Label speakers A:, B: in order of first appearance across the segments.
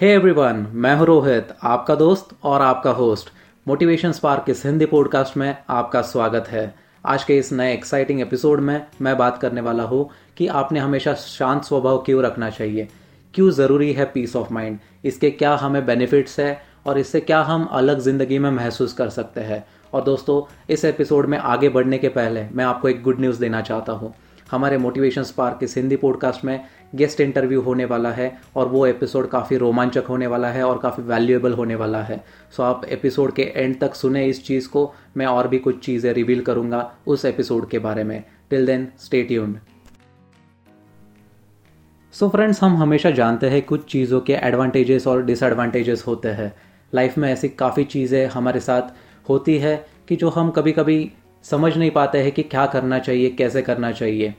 A: Hey everyone मैं हूँ रोहित, आपका दोस्त और आपका होस्ट मोटिवेशन स्पार्क इस हिंदी पॉडकास्ट में आपका स्वागत है। आज के इस नए एक्साइटिंग एपिसोड में मैं बात करने वाला हूँ कि आपने हमेशा शांत स्वभाव क्यों रखना चाहिए? क्यों ज़रूरी है पीस ऑफ़ माइंड इसके क्या हमें बेनिफिट्स है और इससे क्या हम अलग ज़िंदगी में महसूस कर सकते हैं? और दोस्तों, इस एपिसोड में आगे बढ़ने के पहले मैं आपको एक गुड न्यूज़ देना चाहता हूँ। हमारे मोटिवेशन स्पार्क इस हिंदी पॉडकास्ट में गेस्ट इंटरव्यू होने वाला है और वो एपिसोड काफ़ी रोमांचक होने वाला है और काफ़ी वैल्यूएबल होने वाला है। सो आप एपिसोड के एंड तक सुने इस चीज़ को, मैं और भी कुछ चीज़ें रिवील करूँगा उस एपिसोड के बारे में। Till then stay tuned so friends हम हमेशा जानते हैं कुछ चीज़ों के एडवांटेजेस और डिसएडवांटेजेस होते हैं। लाइफ में ऐसी काफ़ी चीज़ें हमारे साथ होती है कि जो हम कभी कभी समझ नहीं पाते हैं कि क्या करना चाहिए, कैसे करना चाहिए।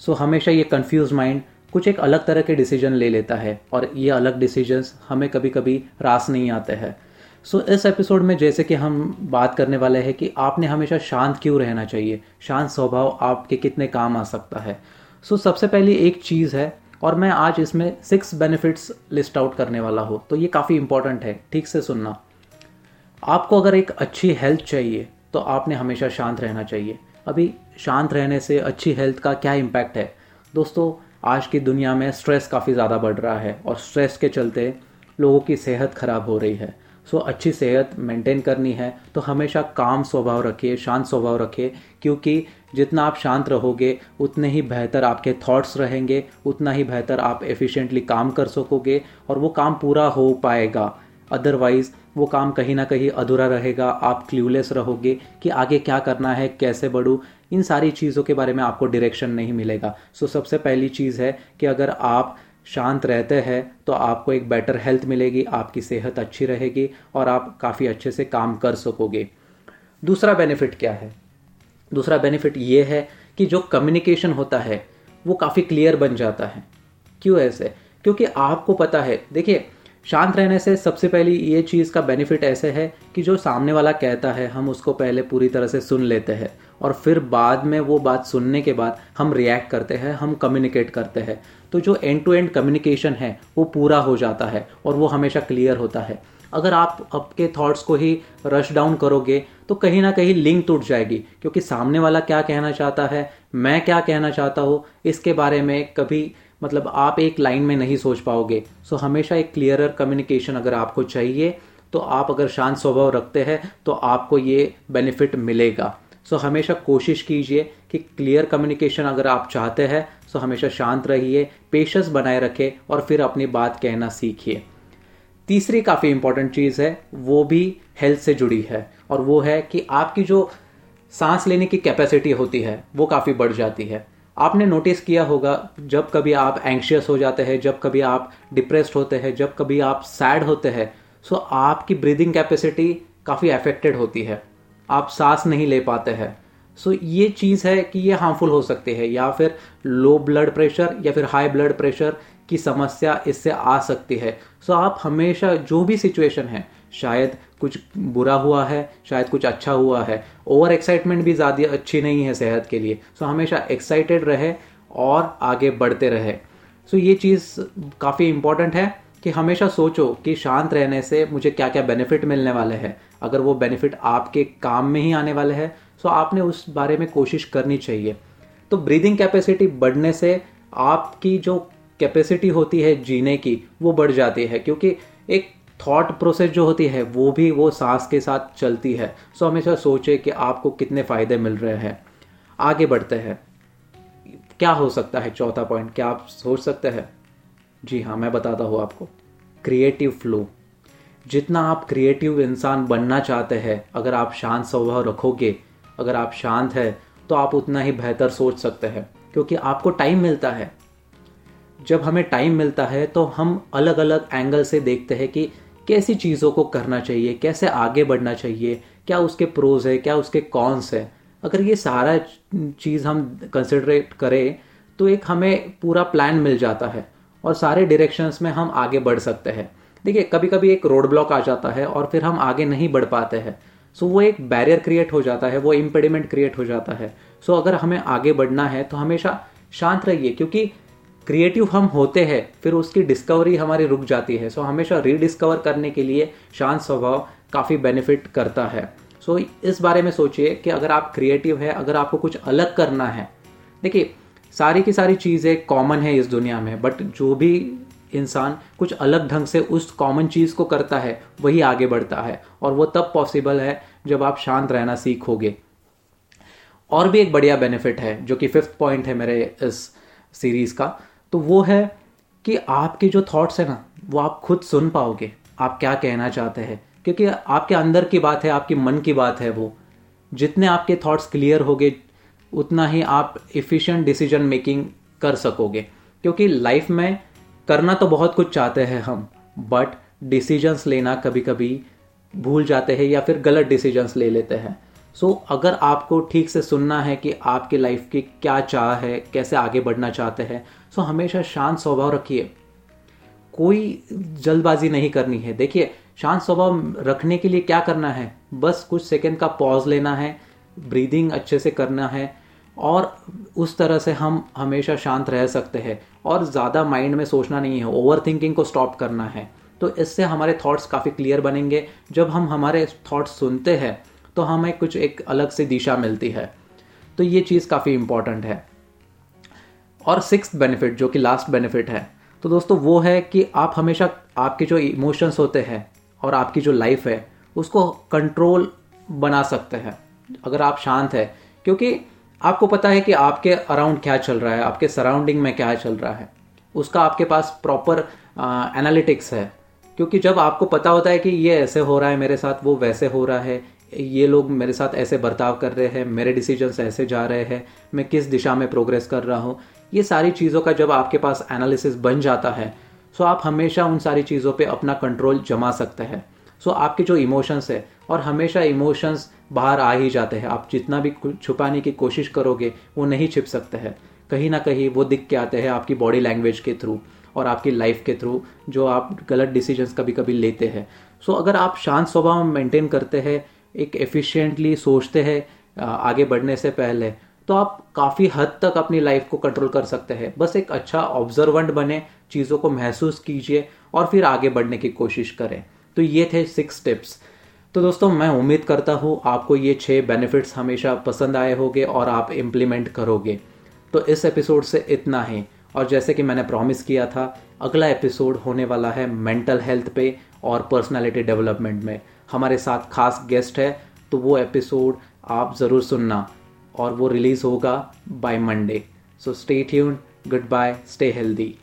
A: सो हमेशा ये कन्फ्यूज़ माइंड कुछ एक अलग तरह के डिसीज़न ले लेता है और ये अलग डिसीजंस हमें कभी कभी रास नहीं आते हैं। सो so, इस एपिसोड में जैसे कि हम बात करने वाले हैं कि आपने हमेशा शांत क्यों रहना चाहिए? शांत स्वभाव आपके कितने काम आ सकता है? सो so, सबसे पहली एक चीज़ है और मैं आज इसमें सिक्स बेनिफिट्स लिस्ट आउट करने वाला हूँ। तो ये काफ़ी इंपॉर्टेंट है ठीक से सुनना। आपको अगर एक अच्छी हेल्थ चाहिए तो आपने हमेशा शांत रहना चाहिए। अभी शांत रहने से अच्छी हेल्थ का क्या इम्पैक्ट है? दोस्तों आज की दुनिया में स्ट्रेस काफ़ी ज़्यादा बढ़ रहा है और स्ट्रेस के चलते लोगों की सेहत खराब हो रही है। सो so, अच्छी सेहत मेंटेन करनी है तो हमेशा काम स्वभाव रखिए शांत स्वभाव रखिए क्योंकि जितना आप शांत रहोगे उतने ही बेहतर आपके थॉट्स रहेंगे उतना ही बेहतर आप एफिशिएंटली काम कर सकोगे और वो काम पूरा हो पाएगा। अदरवाइज़ वो काम कहीं ना कहीं अधूरा रहेगा आप क्ल्यूलेस रहोगे कि आगे क्या करना है कैसे बढ़ूँ इन सारी चीज़ों के बारे में आपको डायरेक्शन नहीं मिलेगा। सो so, सबसे पहली चीज़ है कि अगर आप शांत रहते हैं तो आपको एक बेटर हेल्थ मिलेगी आपकी सेहत अच्छी रहेगी और आप काफ़ी अच्छे से काम कर सकोगे। दूसरा बेनिफिट क्या है? दूसरा बेनिफिट ये है कि जो कम्युनिकेशन होता है वो काफ़ी क्लियर बन जाता है। क्यों ऐसे? क्योंकि आपको पता है देखिए शांत रहने से सबसे पहली ये चीज़ का बेनिफिट ऐसे है कि जो सामने वाला कहता है, हम उसको पहले पूरी तरह से सुन लेते हैं और फिर बाद में वो बात सुनने के बाद हम रिएक्ट करते हैं, हम कम्युनिकेट करते हैं। तो जो एंड टू एंड कम्युनिकेशन है, वो पूरा हो जाता है और वो हमेशा क्लियर होता है। अगर आप आपके थॉट्स को ही रश डाउन करोगे तो कहीं ना कहीं लिंक टूट जाएगी, क्योंकि सामने वाला क्या कहना चाहता है, मैं क्या कहना चाहता हूँ, इसके बारे में कभी मतलब आप एक लाइन में नहीं सोच पाओगे। सो हमेशा एक क्लियरर कम्युनिकेशन अगर आपको चाहिए तो आप अगर शांत स्वभाव रखते हैं तो आपको ये बेनिफिट मिलेगा। सो हमेशा कोशिश कीजिए कि क्लियर कम्युनिकेशन अगर आप चाहते हैं तो हमेशा शांत रहिए पेशेंस बनाए रखें और फिर अपनी बात कहना सीखिए। तीसरी काफ़ी इंपॉर्टेंट चीज़ है, वो भी हेल्थ से जुड़ी है और वो है कि आपकी जो सांस लेने की कैपेसिटी होती है, वो काफ़ी बढ़ जाती है। आपने नोटिस किया होगा, जब कभी आप एंक्शियस हो जाते हैं, जब कभी आप डिप्रेस्ड होते हैं, जब कभी आप सैड होते हैं सो आपकी ब्रीदिंग कैपेसिटी काफ़ी अफेक्टेड होती है। आप सांस नहीं ले पाते हैं। सो ये चीज़ है कि ये हार्मफुल हो सकती है, या फिर लो ब्लड प्रेशर या फिर हाई ब्लड प्रेशर की समस्या इससे आ सकती है। सो आप हमेशा जो भी सिचुएशन है शायद कुछ बुरा हुआ है, शायद कुछ अच्छा हुआ है। ओवर एक्साइटमेंट भी ज़्यादा अच्छी नहीं है सेहत के लिए। सो हमेशा एक्साइटेड रहे और आगे बढ़ते रहे। सो ये चीज़ काफ़ी इंपॉर्टेंट है कि हमेशा सोचो कि शांत रहने से मुझे क्या क्या बेनिफिट मिलने वाले हैं। अगर वो बेनिफिट आपके काम में ही आने वाले हैं सो आपने उस बारे में कोशिश करनी चाहिए। तो ब्रीदिंग कैपेसिटी बढ़ने से आपकी जो कैपेसिटी होती है जीने की, वो बढ़ जाती है। क्योंकि एक थॉट प्रोसेस जो होती है, वो भी वो सांस के साथ चलती है। सो हमेशा सोचे कि आपको कितने फ़ायदे मिल रहे हैं। आगे बढ़ते हैं। क्या हो सकता है? चौथा पॉइंट क्या आप सोच सकते हैं? जी हाँ मैं बताता हूँ आपको। क्रिएटिव फ्लो जितना आप क्रिएटिव इंसान बनना चाहते हैं, अगर आप शांत स्वभाव रखोगे, अगर आप शांत है तो आप उतना ही बेहतर सोच सकते हैं, क्योंकि आपको टाइम मिलता है। जब हमें टाइम मिलता है तो हम अलग अलग एंगल से देखते हैं कि कैसी चीज़ों को करना चाहिए कैसे आगे बढ़ना चाहिए क्या उसके प्रोज है क्या उसके कॉन्स है। अगर ये सारा चीज़ हम कंसिडरेट करें तो एक हमें पूरा प्लान मिल जाता है और सारे डायरेक्शंस में हम आगे बढ़ सकते हैं। देखिए कभी कभी एक रोड ब्लॉक आ जाता है और फिर हम आगे नहीं बढ़ पाते हैं। सो so, वो एक बैरियर क्रिएट हो जाता है वो इम्पेडिमेंट क्रिएट हो जाता है। सो so, अगर हमें आगे बढ़ना है तो हमेशा शांत रहिए क्योंकि क्रिएटिव हम होते हैं फिर उसकी डिस्कवरी हमारी रुक जाती है। सो so, हमेशा रीडिस्कवर करने के लिए शांत स्वभाव काफ़ी बेनिफिट करता है। सो so, इस बारे में सोचिए कि अगर आप क्रिएटिव है अगर आपको कुछ अलग करना है। देखिए सारी की सारी चीज़ें कॉमन है इस दुनिया में बट जो भी इंसान कुछ अलग ढंग से उस कॉमन चीज़ को करता है वही आगे बढ़ता है। और वो तब पॉसिबल है जब आप शांत रहना सीखोगे। और भी एक बढ़िया बेनिफिट है जो कि फिफ्थ पॉइंट है मेरे इस सीरीज़ का। तो वो है कि आपके जो थॉट्स है ना वो आप खुद सुन पाओगे। आप क्या कहना चाहते हैं? क्योंकि आपके अंदर की बात है आपकी मन की बात है वो। जितने आपके थॉट्स क्लियर होगे उतना ही आप इफ़िशियंट डिसीज़न मेकिंग कर सकोगे। क्योंकि लाइफ में करना तो बहुत कुछ चाहते हैं हम बट डिसीजंस लेना कभी कभी भूल जाते हैं या फिर गलत डिसीजंस ले लेते हैं। सो so, अगर आपको ठीक से सुनना है कि आपके लाइफ की क्या चाह है कैसे आगे बढ़ना चाहते हैं सो हमेशा शांत स्वभाव रखिए। कोई जल्दबाजी नहीं करनी है। देखिए, शांत स्वभाव रखने के लिए क्या करना है? बस कुछ सेकंड का पॉज लेना है ब्रीदिंग अच्छे से करना है और उस तरह से हम हमेशा शांत रह सकते हैं और ज़्यादा माइंड में सोचना नहीं है। ओवर थिंकिंग को स्टॉप करना है। तो इससे हमारे थॉट्स काफ़ी क्लियर बनेंगे। जब हम हमारे थॉट्स सुनते हैं तो हमें कुछ एक अलग से दिशा मिलती है। तो ये चीज़ काफ़ी इंपॉर्टेंट है। और सिक्स बेनिफिट जो कि लास्ट बेनिफिट है। तो दोस्तों, वो है कि आप हमेशा आपके जो इमोशंस होते हैं और आपकी जो लाइफ है, उसको कंट्रोल बना सकते हैं, अगर आप शांत है। क्योंकि आपको पता है कि आपके अराउंड क्या चल रहा है, आपके सराउंडिंग में क्या चल रहा है। उसका आपके पास प्रॉपर एनालिटिक्स है। क्योंकि जब आपको पता होता है कि ये ऐसे हो रहा है मेरे साथ, वो वैसे हो रहा है ये लोग मेरे साथ ऐसे बर्ताव कर रहे हैं, मेरे डिसीजंस ऐसे जा रहे हैं, मैं किस दिशा में प्रोग्रेस कर रहा हूँ। ये सारी चीज़ों का जब आपके पास एनालिसिस बन जाता है सो आप हमेशा उन सारी चीज़ों पे अपना कंट्रोल जमा सकते हैं। सो आपके जो इमोशंस है, और हमेशा इमोशंस बाहर आ ही जाते हैं। आप जितना भी छुपाने की कोशिश करोगे, वो नहीं छिप सकते हैं। कहीं ना कहीं वो दिख के आते हैं आपकी बॉडी लैंग्वेज के थ्रू और आपकी लाइफ के थ्रू जो आप गलत डिसीजंस कभी कभी लेते हैं। सो अगर आप शांत स्वभाव मेंटेन करते हैं एक एफिशिएंटली सोचते हैं आगे बढ़ने से पहले तो आप काफ़ी हद तक अपनी लाइफ को कंट्रोल कर सकते हैं। बस एक अच्छा ऑब्जर्वेंट बने, चीज़ों को महसूस कीजिए और फिर आगे बढ़ने की कोशिश करें। तो ये थे सिक्स टिप्स तो दोस्तों, मैं उम्मीद करता हूँ आपको ये छः बेनिफिट्स हमेशा पसंद आए होंगे और आप इम्प्लीमेंट करोगे। तो इस एपिसोड से इतना ही। और जैसे कि मैंने प्रॉमिस किया था, अगला एपिसोड होने वाला है मेंटल हेल्थ पे और पर्सनालिटी डेवलपमेंट में। हमारे साथ खास गेस्ट है तो वो एपिसोड आप ज़रूर सुनना और वो रिलीज़ होगा by Monday so stay tune goodbye stay healthy